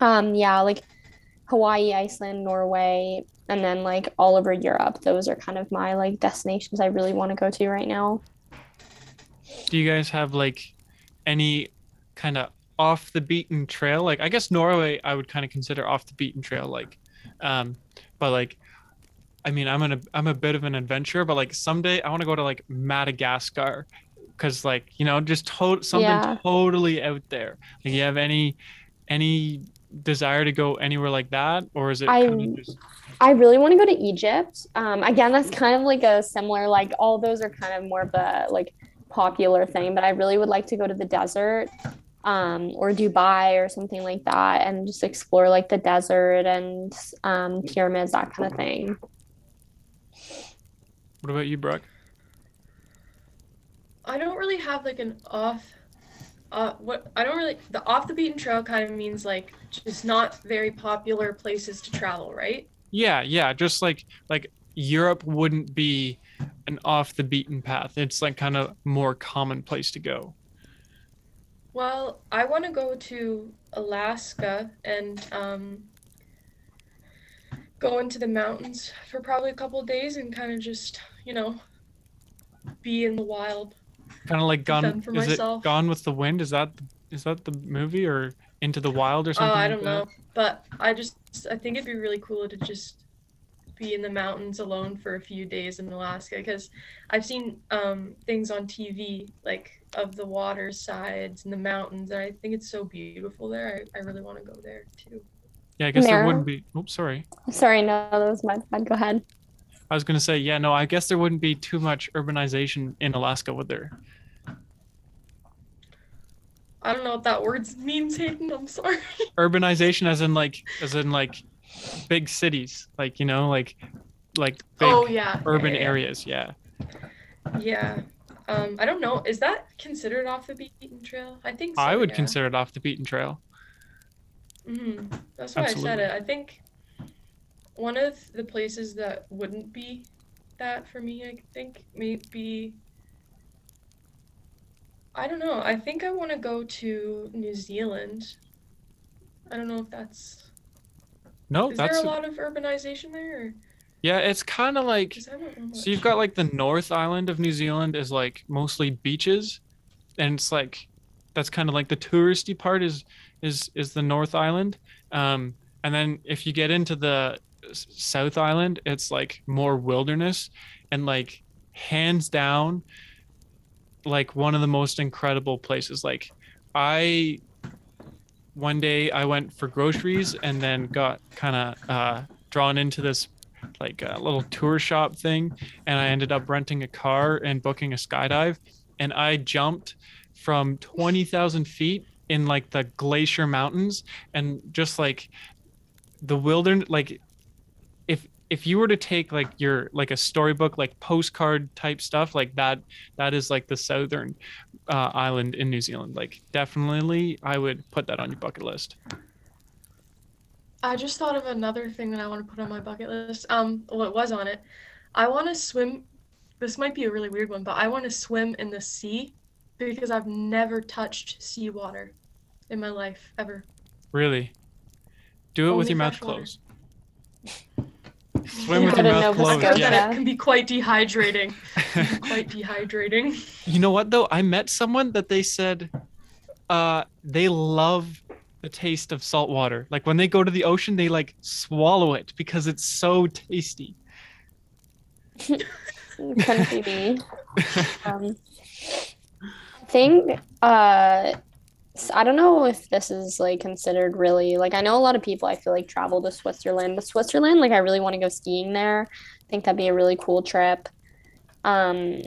Um, yeah, like Hawaii, Iceland, Norway, and then like all over Europe. Those are kind of my like destinations I really want to go to right now. Do you guys have like any kind of off the beaten trail? Like I guess Norway I would kind of consider off the beaten trail like um but like I mean I'm an I'm a bit of an adventurer but like someday I want to go to like Madagascar cuz like you know just to- something Yeah. totally out there. Like you have any any desire to go anywhere like that or is it I'm- just I really want to go to Egypt. Um, again, that's kind of like a similar, like all those are kind of more of a like popular thing, but I really would like to go to the desert um, or Dubai or something like that and just explore like the desert and um, pyramids, that kind of thing. What about you, Brooke? I don't really have like an off uh what I don't really the off the beaten trail kind of means like just not very popular places to travel, right? Yeah, yeah, just like like Europe wouldn't be an off the beaten path. It's like kind of more common place to go. Well, I want to go to Alaska and um go into the mountains for probably a couple of days and kind of just, you know, be in the wild. Kind of like gone for is myself. it Gone with the Wind? Is that is that the movie or Into the Wild or something? Oh. I don't that? know, but I just I think it'd be really cool to just be in the mountains alone for a few days in Alaska because I've seen um, things on TV like of the water sides and the mountains, and I think it's so beautiful there. I, I really want to go there too. Yeah, I guess there wouldn't be. Oops, sorry. Sorry, no, that was my bad. Go ahead. I was gonna say, yeah, no, I guess there wouldn't be too much urbanization in Alaska, would there? I don't know what that word means, Hayden. I'm sorry. Urbanization, as in like, as in like, big cities, like you know, like, like big oh yeah, urban yeah, yeah. areas. Yeah. Yeah. Um, I don't know. Is that considered off the beaten trail? I think so, I would consider it off the beaten trail. Mm-hmm. That's why I said it. I think one of the places that wouldn't be that for me, I think, maybe. I don't know. I think I want to go to New Zealand. I don't know if that's. No, Is that's there a lot of urbanization there? Or, yeah. It's kind of like 'cause I don't know So you've got like the North Island of New Zealand is like mostly beaches, and it's like that's kind of like the touristy part is is is the North Island. Um, and then if you get into the South Island, it's like more wilderness, and like hands down, like one of the most incredible places. Like I one day I went for groceries and then got kind of uh, drawn into this like a little tour shop thing and I ended up renting a car and booking a skydive and I jumped from 20,000 feet in like the glacier mountains and just like the wilderness like if you were to take like your like a storybook like postcard type stuff like that that is like the southern uh, island in New Zealand like definitely I would put that on your bucket list I just thought of another thing that I want to put on my bucket list. Um, well, it was on it. I want to swim. This might be a really weird one, but I want to swim in the sea because I've never touched seawater in my life ever. really do it with your mouth water. closed swim You with your gotta mouth know the closed scope, yeah That it can be quite dehydrating. quite dehydrating. You know what though? I met someone that they said uh they love the taste of salt water. Like when they go to the ocean, they like swallow it because it's so tasty. Couldn't be me. Um, I think uh, s- I don't know if this is like considered really like I know a lot of people I feel like travel to Switzerland, but Switzerland, like I really want to go skiing there. I think that'd be a really cool trip. Um,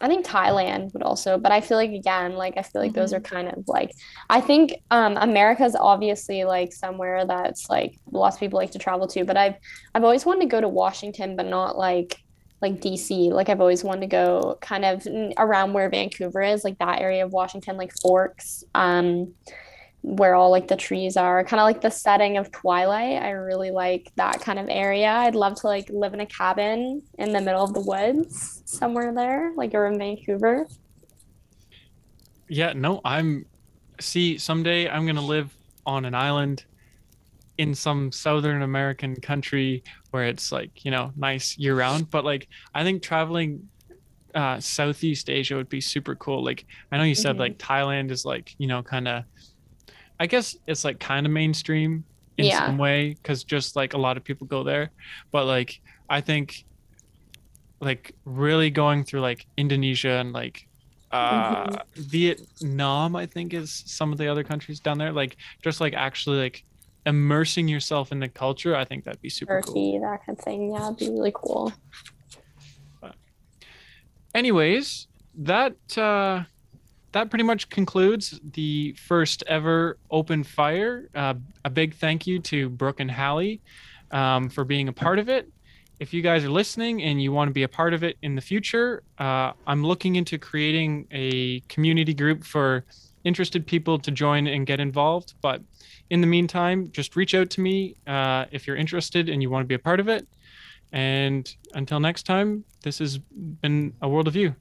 I think Thailand would also, but I feel like again, like I feel like those are kind of like I think um America's obviously like somewhere that's like lots of people like to travel to, but I've I've always wanted to go to Washington, but not like like DC. Like I've always wanted to go kind of around where Vancouver is, like that area of Washington, like Forks, um, where all like the trees are, kind of like the setting of Twilight. I really like that kind of area. I'd love to like live in a cabin in the middle of the woods somewhere there, like in Vancouver. Yeah, no, I'm see someday I'm gonna live on an island in some Southern American country where it's like, you know, nice year round. But like I think traveling uh Southeast Asia would be super cool. Like I know you said Mhm. like Thailand is like, you know, kind of I guess it's like kind of mainstream in Yeah. some way because just like a lot of people go there. But like I think like really going through like Indonesia and like uh Mhm. Vietnam, I think is some of the other countries down there. Like just like actually like immersing yourself in the culture, I think that'd be super cool. Turkey, that kind of thing. Yeah, it'd be really cool. Anyways, that uh that pretty much concludes the first ever open fire. Uh, a big thank you to Brooke and Halle um, for being a part of it. If you guys are listening and you want to be a part of it in the future, uh, I'm looking into creating a community group for interested people to join and get involved. But in the meantime, just reach out to me uh, if you're interested and you want to be a part of it. And until next time, this has been a world of you.